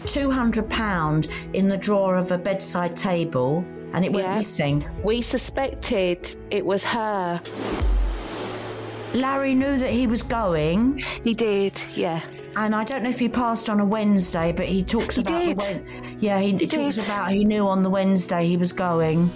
£200 in the drawer of a bedside table and it went Yeah. missing. We suspected it was her. Larry knew that he was going, He did, yeah. and I don't know if he passed on a Wednesday, but he talks He about did. the Wed- yeah, he, he talks did. about he knew on the Wednesday he was going.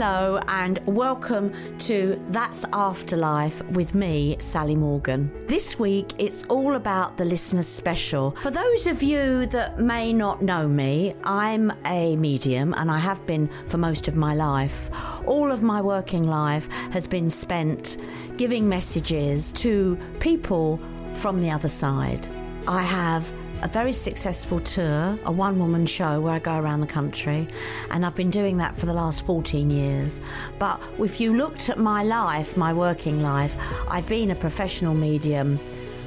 Hello and welcome to That's Afterlife with me, Sally Morgan. This week it's all about the listeners' special. For those of you that may not know me, I'm a medium and I have been for most of my life. All of my working life has been spent giving messages to people from the other side. I have a very successful tour, a one woman show where I go around the country, and I've been doing that for the last 14 years. But if you looked at my life, my working life, I've been a professional medium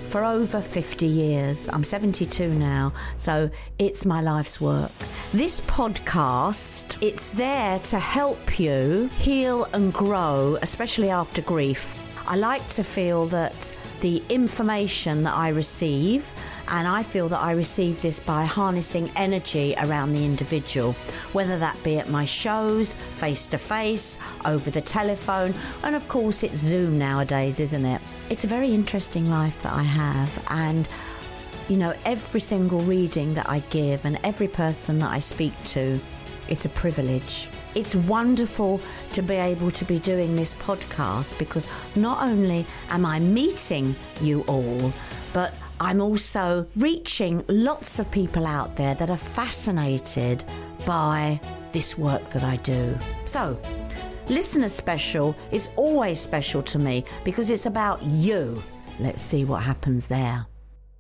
for over 50 years. I'm 72 now, so it's my life's work. This podcast, it's there to help you heal and grow, especially after grief. I like to feel that the information that I receive and I feel that I receive this by harnessing energy around the individual, whether that be at my shows, face to face, over the telephone, and of course it's Zoom nowadays, isn't it? It's a very interesting life that I have, and you know, every single reading that I give and every person that I speak to, it's a privilege. It's wonderful to be able to be doing this podcast because not only am I meeting you all, but I'm also reaching lots of people out there that are fascinated by this work that I do. So, listener special is always special to me because it's about you. Let's see what happens there.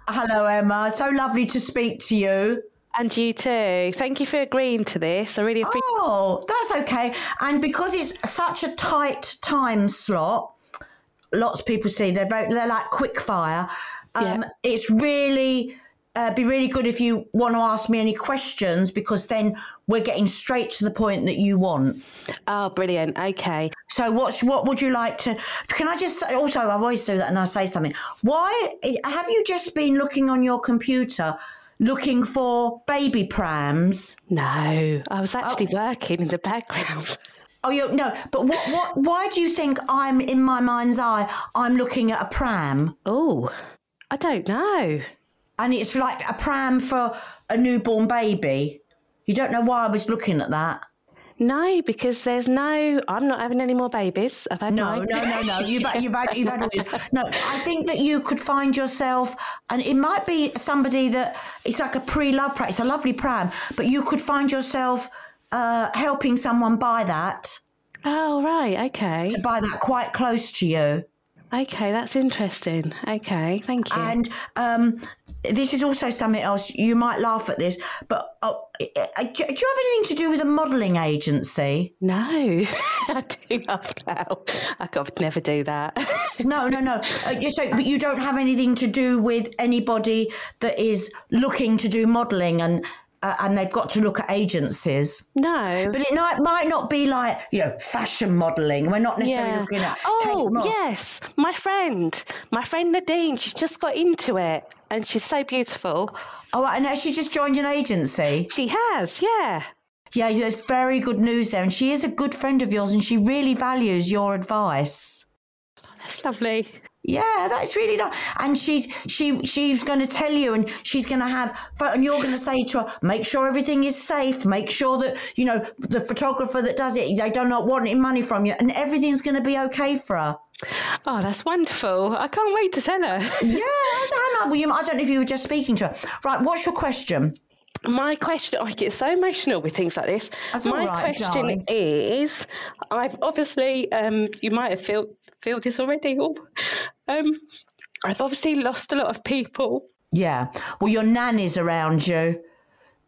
Hello, Emma. So lovely to speak to you. And you too. Thank you for agreeing to this. I really appreciate Oh, that's okay. And because it's such a tight time slot, lots of people see they're very, they're like quick fire. Um, Yeah. It's really uh, be really good if you want to ask me any questions because then we're getting straight to the point that you want. Oh, brilliant. Okay. So what's what would you like to? Can I just also I always do that and I say something. Why have you just been looking on your computer? Looking for baby prams. No, I was actually working in the background. Oh, you no, but what, what, why do you think I'm in my mind's eye? I'm looking at a pram, Oh, I don't know. and it's like a pram for a newborn baby. You don't know why I was looking at that. No, because there's no. I'm not having any more babies. I've had No, mine. no, no, no. You've had, you've had, you've had all this. No, I think that you could find yourself, and it might be somebody that it's like a pre-love pram. It's a lovely pram, but you could find yourself uh, helping someone buy that, Oh, right. Okay. to buy that quite close to you. Okay, that's interesting. Okay, thank you. And um, this is also something else. You might laugh at this, but oh, uh, do, you have anything to do with a modelling agency? no, I do love now. I could never do that. No, no, no. Uh, so, but you don't have anything to do with anybody that is looking to do modelling and. Uh, and they've got to look at agencies, no. but it might, might not be like you know fashion modelling. We're not necessarily yeah. looking at Oh, Kate Moss. yes. My friend, my friend Nadine, she's just got into it and she's so beautiful. Oh, and has she just joined an agency? She has, yeah. Yeah, there's very good news there, and she is a good friend of yours, and she really values your advice. That's lovely. Yeah, that's really nice. And she's she she's going to tell you, and she's going to have, and you're going to say to her, make sure everything is safe, make sure that you know the photographer that does it, they do not want any money from you, and everything's going to be okay for her. Oh, that's wonderful. I can't wait to tell her. Yeah, how well, you, I don't know if you were just speaking to her. Right, what's your question? My question, I get so emotional with things like this. That's My right, question darling. is, I've obviously, um, you might have feel feel this already. Oh, um, I've obviously lost a lot of people. Yeah, well, your nan is around you.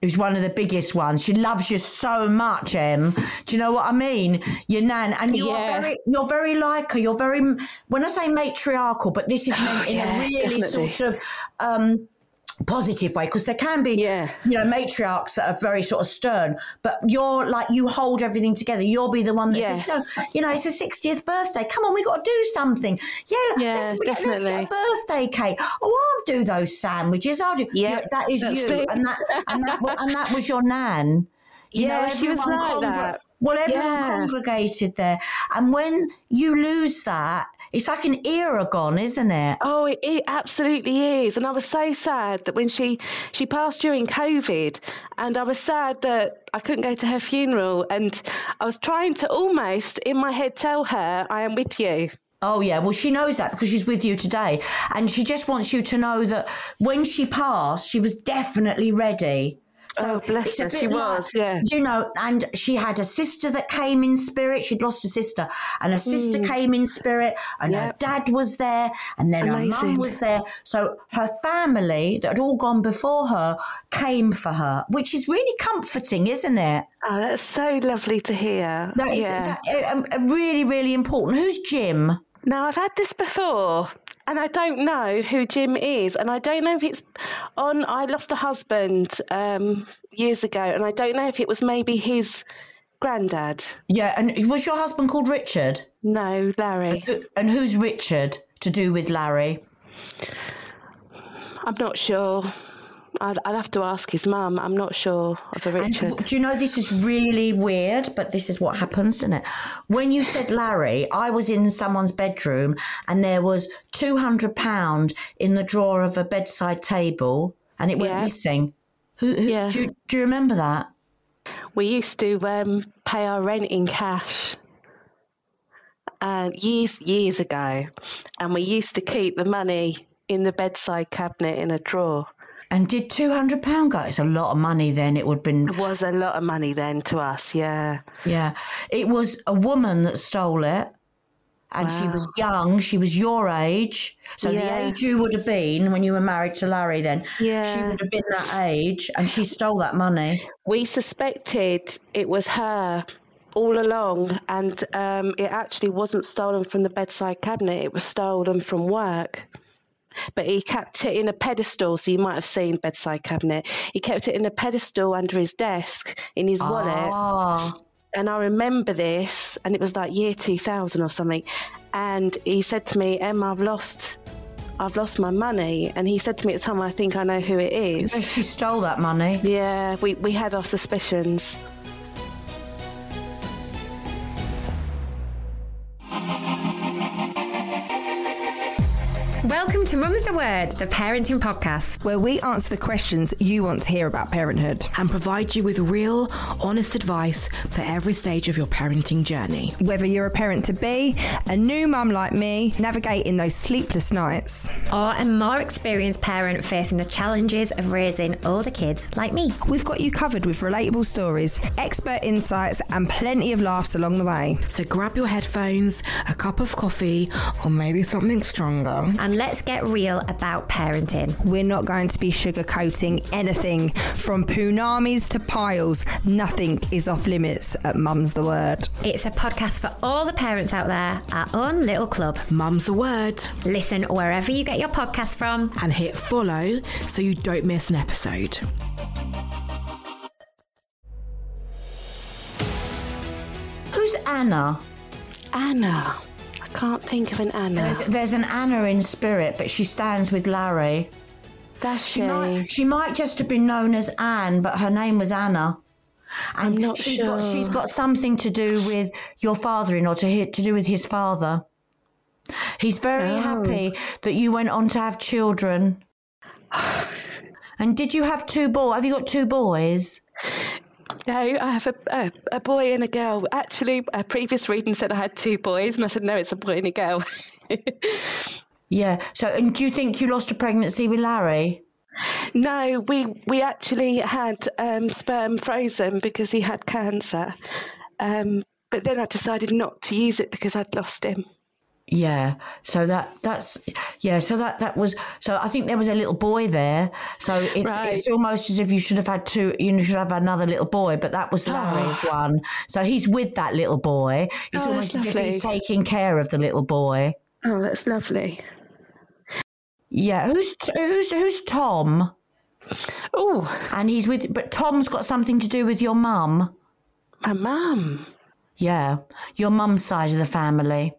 Who's one of the biggest ones? She loves you so much, Em. Do you know what I mean? Your nan, and you're Yeah. very, you're very like her. You're very, when I say matriarchal, but this is meant in yeah, a really definitely. sort of um, positive way because there can be Yeah. you know matriarchs that are very sort of stern but you're like you hold everything together. You'll be the one that Yeah. says you know you know it's the 60th birthday. Come on we got to do something. Yeah, Yeah, let's, let's get definitely. a birthday cake. Oh I'll do those sandwiches. I'll do Yeah, that is you. and that and that and that was your nan. You Yeah, she was like that. well everyone congregated there. And when you lose that it's like an era gone isn't it? Oh, it, it absolutely is, and I was so sad that when she she passed during COVID, and I was sad that I couldn't go to her funeral, and I was trying to almost in my head tell her I am with you. Oh yeah, well she knows that because she's with you today, and she just wants you to know that when she passed, she was definitely ready. Oh, bless her, she was, yeah. You know, and she had a sister that came in spirit. She'd lost a sister, and her sister came in spirit, and her Hmm. Dad was there, and then her mum was there. So her family that had all gone before her came for her, which is really comforting, isn't it? Oh, that's so lovely to hear. That is yeah. that, um, uh, really, really important. Who's Jim? Now, I've had this before, and I don't know who Jim is, and I don't know if it's on. I lost a husband um, years ago, and I don't know if it was maybe his granddad. Yeah, and was your husband called Richard? No, Larry. Who- And who's Richard to do with Larry? I'm not sure. I'd, I'd have to ask his mum. I'm not sure of a And Richard. do you know this is really weird, but this is what happens, isn't it? When you said Larry, I was in someone's bedroom and there was two hundred pound in the drawer of a bedside table, and it went Yeah. missing. Who? who Yeah. do, you, do you remember that? We used to um, pay our rent in cash. Uh, years years ago, and we used to keep the money in the bedside cabinet in a drawer. And did two hundred pound go? It's a lot of money. Then it would have been. It was a lot of money then to us, yeah. Yeah, it was a woman that stole it. And she was young. She was your age. So the age you would have been when you were married to Larry, then. yeah, She would have been that age. And she stole that money. We suspected it was her all along, and um, it actually wasn't stolen from the bedside cabinet, it was stolen from work. But he kept it in a pedestal, so you might have seen bedside cabinet. He kept it in a pedestal under his desk in his wallet. Oh. And I remember this, and it was like year 2000 or something. And he said to me, Emma, I've lost. I've lost my money. And he said to me at the time, I think I know who it is. Oh, she stole that money. Yeah, we, we had our suspicions. Welcome to Mum's the Word, the parenting podcast. where we answer the questions you want to hear about parenthood. and provide you with real, honest advice for every stage of your parenting journey. Whether you're a parent to be, a new mum like me, navigating those sleepless nights. Or a more experienced parent facing the challenges of raising older kids like me. We've got you covered with relatable stories, expert insights, and plenty of laughs along the way. So grab your headphones, a cup of coffee, or maybe something stronger. And let's get real about parenting. We're not going to be sugarcoating anything from poonamis to piles. Nothing is off limits at Mum's the Word. It's a podcast for all the parents out there, our own little club. Mum's the word. Listen wherever you get your podcast from. And hit follow so you don't miss an episode. Who's Anna? Anna. Can't think of an Anna. There's, there's an Anna in spirit, but she stands with Larry. Does she? She might, she might just have been known as Anne, but her name was Anna. And I'm not she's sure. got she's got something to do with your father-in-law, to to do with his father. He's very Oh. happy that you went on to have children. and did you have two boys? Have you got two boys? No, I have a, a, a boy and a girl. Actually, a previous reading said I had two boys, and I said, no, it's a boy and a girl. Yeah. So, and do you think you lost a pregnancy with Larry? no, we, we actually had um, sperm frozen because he had cancer. Um, but then I decided not to use it because I'd lost him. Yeah. So that that's yeah. So that that was so. I think there was a little boy there. So it's Right. it's almost as if you should have had two. You should have another little boy, but that was ah. Larry's one. So he's with that little boy. It's Oh, almost as if he's taking care of the little boy. Oh, that's lovely. Yeah. Who's who's who's Tom? Oh, And he's with, but Tom's got something to do with your mum. my mum. Yeah, your mum's side of the family.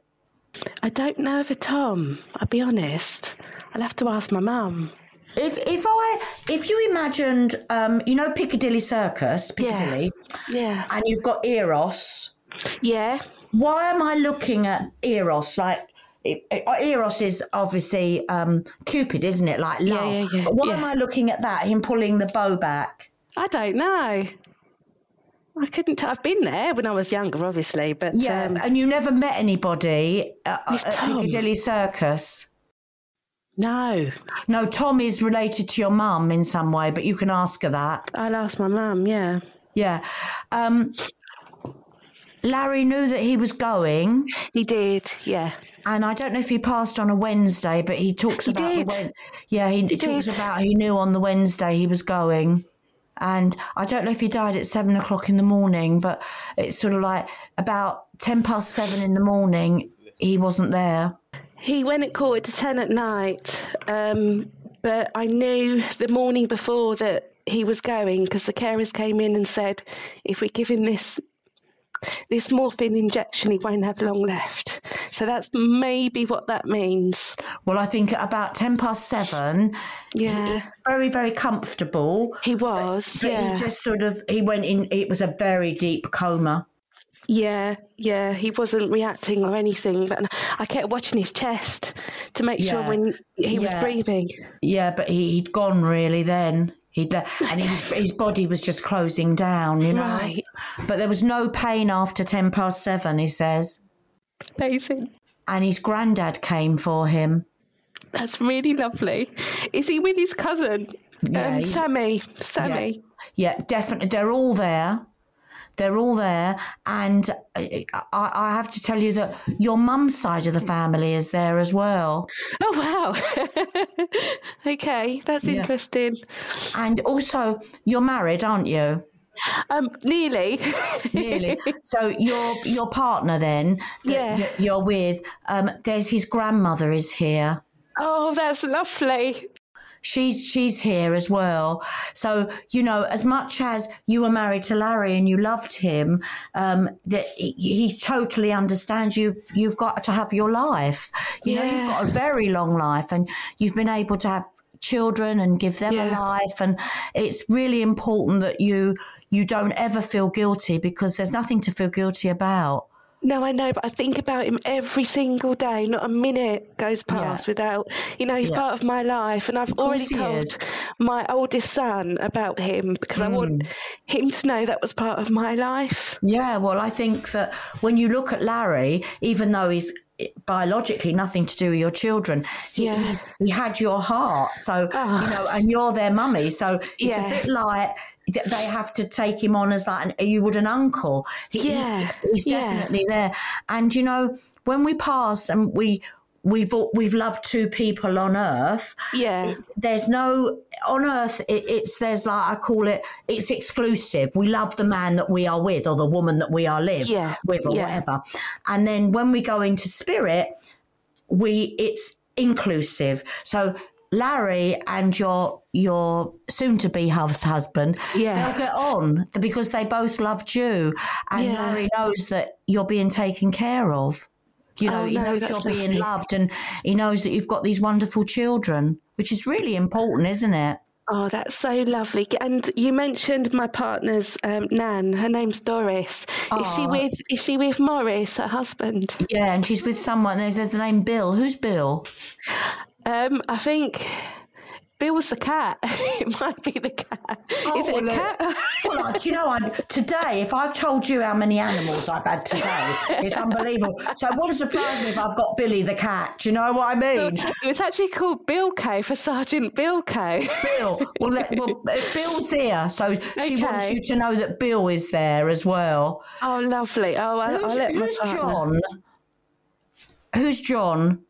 I don't know of a Tom. I'll be honest. I'll have to ask my mum. If if I if you imagined, um, you know Piccadilly Circus, Piccadilly, Yeah. and you've got Eros. Yeah. Why am I looking at Eros like? it- Eros is obviously um, Cupid, isn't it? Like love. yeah, yeah, But why yeah. am I looking at that? Him pulling the bow back. I don't know. I couldn't. I've been there when I was younger, obviously, but Yeah, um, and you never met anybody With at Piccadilly Circus. no. No, Tom is related to your mum in some way, but you can ask her that. I'll ask my mum. Yeah. Yeah. Um, Larry knew that he was going, He did. Yeah. and I don't know if he passed on a Wednesday, but he talks He about did. the yeah, he, talks did. about he knew on the Wednesday he was going. And I don't know if he died at seven o'clock in the morning, but it's sort of like about ten past seven in the morning. He wasn't there. He went at quarter to ten at night, um, but I knew the morning before that he was going because the carers came in and said, if we give him this this morphine injection, he won't have long left. So that's maybe what that means. Well, I think at about ten past seven, Yeah, very very comfortable. he was. But yeah, he just sort of he went in. It was a very deep coma. yeah, yeah. He wasn't reacting or anything, but I kept watching his chest to make sure when he was breathing. Yeah, but he'd gone really then. He'd uh, and his, his body was just closing down, you know. Right. But there was no pain after ten past seven. He says, Amazing. and his granddad came for him. That's really lovely. Is he with his cousin? Yeah, um, Sammy. Sammy. Yeah, definitely. They're all there. They're all there, and I, I I have to tell you that your mum's side of the family is there as well. Oh wow. okay, that's Yeah. interesting. And also, you're married, aren't you? Um, nearly. Nearly. so your your partner then, that Yeah. you're with. Um, there's his grandmother is here. oh, that's lovely. She's she's here as well. So you know, as much as you were married to Larry and you loved him, um, that he, he totally understands you. You've got to have your life. You know, you've got a very long life, and you've been able to have children and give them a life. And it's really important that you you don't ever feel guilty because there's nothing to feel guilty about. No, I know, but I think about him every single day. Not a minute goes past without, you know, he's Yeah. part of my life. And I've already told is. my oldest son about him because I want Mm. him to know that was part of my life. Yeah, well, I think that when you look at Larry, even though he's biologically nothing to do with your children, he, Yeah. he's, he had your heart. So, Ah. you know, and you're their mummy. So it's Yeah. a bit like they have to take him on as like an, you would an uncle. He, he- Yeah, he's yeah. definitely there. And, you know, when we pass and we, We've we've loved two people on Earth. Yeah. There's no on Earth. It, it's there's like I call it. It's exclusive. We love the man that we are with, or the woman that we are live Yeah, with, or yeah. whatever. And then when we go into spirit, we it's inclusive. So Larry and your your soon to be husband, Yeah. they'll get on because they both loved you, and Yeah. Larry knows that you're being taken care of. You know, Oh, he no, knows you're being loved, and he knows that you've got these wonderful children, which is really important, isn't it? Oh, that's so lovely. And you mentioned my partner's um, nan. Her name's Doris. Is she Oh. with? Is she with Morris, her husband? Yeah, and she's with someone. There's, there's the name Bill. Who's Bill? Um, I think Bill's the cat. it might be the cat. Is it well, a uh, cat? Well, I- do you know, I, today, if I told you how many animals I've had today, it's unbelievable. So it wouldn't surprise me if I've got Billy the cat. Do you know what I mean? it was actually called Bill K for Sergeant Bilko. Bill. Well, let, well, Bill's here, so she wants you to know that Bill is there as well. oh, lovely. Oh, I, Who's, I'll let my who's. John? Who's John?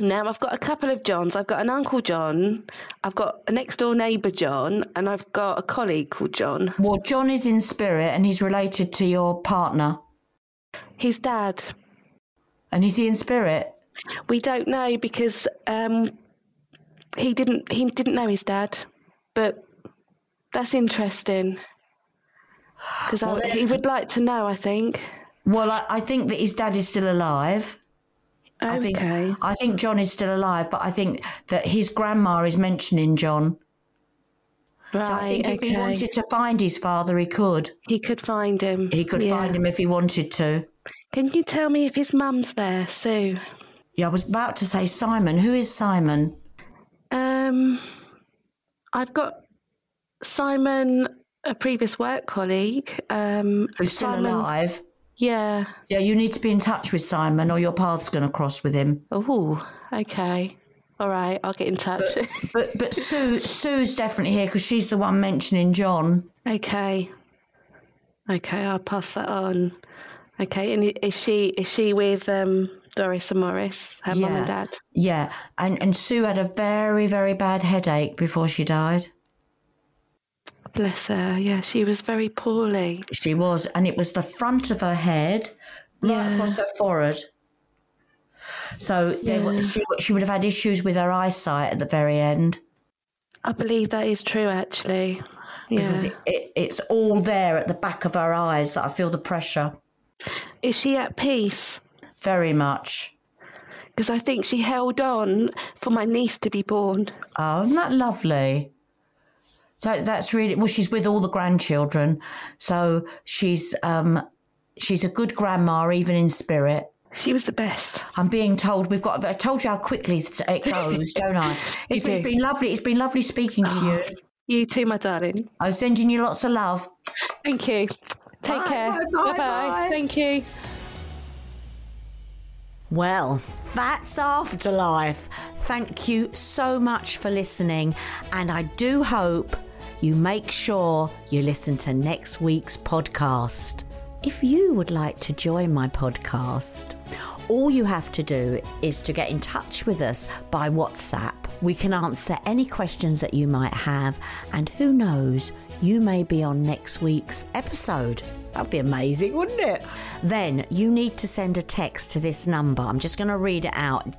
Now I've got a couple of Johns. I've got an Uncle John, I've got a next door neighbour John, and I've got a colleague called John. Well, John is in spirit and he's related to your partner. His dad. And is he in spirit? We don't know because um, he didn't. He didn't know his dad. but that's interesting because Well, he would like to know. I think. Well, I, I think that his dad is still alive. I think Okay. I think John is still alive, but I think that his grandma is mentioning John. Right. So I think if okay. he wanted to find his father, he could. He could find him. He could Yeah. find him if he wanted to. Can you tell me if his mum's there, Sue? Yeah, I was about to say Simon. Who is Simon? Um, I've got Simon, a previous work colleague. Um, Who's still Simon, alive? Yeah. Yeah, you need to be in touch with Simon, or your path's going to cross with him. Oh, okay. All right, I'll get in touch. But but Sue Sue's definitely here because she's the one mentioning John. okay. Okay, I'll pass that on. Okay, and is she is she with um, Doris and Morris, her mum and dad? Yeah, and and Sue had a very very bad headache before she died. Bless her. Yeah, she was very poorly. She was, and it was the front of her head, right Yeah. across her forehead. So wa- she she would have had issues with her eyesight at the very end I believe that is true, actually. because Yeah. it, it, it's all there at the back of her eyes that I feel the pressure Is she at peace? very much. Because I think she held on for my niece to be born. Oh, isn't that lovely? So that's really well. She's with all the grandchildren, so she's um, she's a good grandma, even in spirit. She was the best. I'm being told we've got. I told you how quickly it goes, don't I? It's been, it's been lovely. It's been lovely speaking to you. You too, my darling. I'm sending you lots of love. Thank you. Take Bye, care. bye, bye, Bye-bye. bye. Thank you. Well, that's Afterlife. Thank you so much for listening, and I do hope you make sure you listen to next week's podcast. If you would like to join my podcast, all you have to do is to get in touch with us by WhatsApp. We can answer any questions that you might have, and who knows, you may be on next week's episode. That'd be amazing, wouldn't it? Then you need to send a text to this number. I'm just going to read it out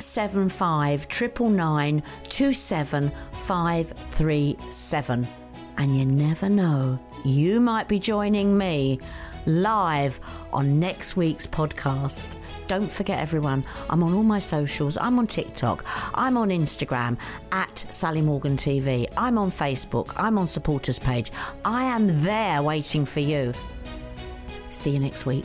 075 999 27537. And you never know, you might be joining me live on next week's podcast. Don't forget, everyone, I'm on all my socials. I'm on TikTok. I'm on Instagram at Sally Morgan TV. I'm on Facebook. I'm on supporters page. I am there waiting for you. See you next week.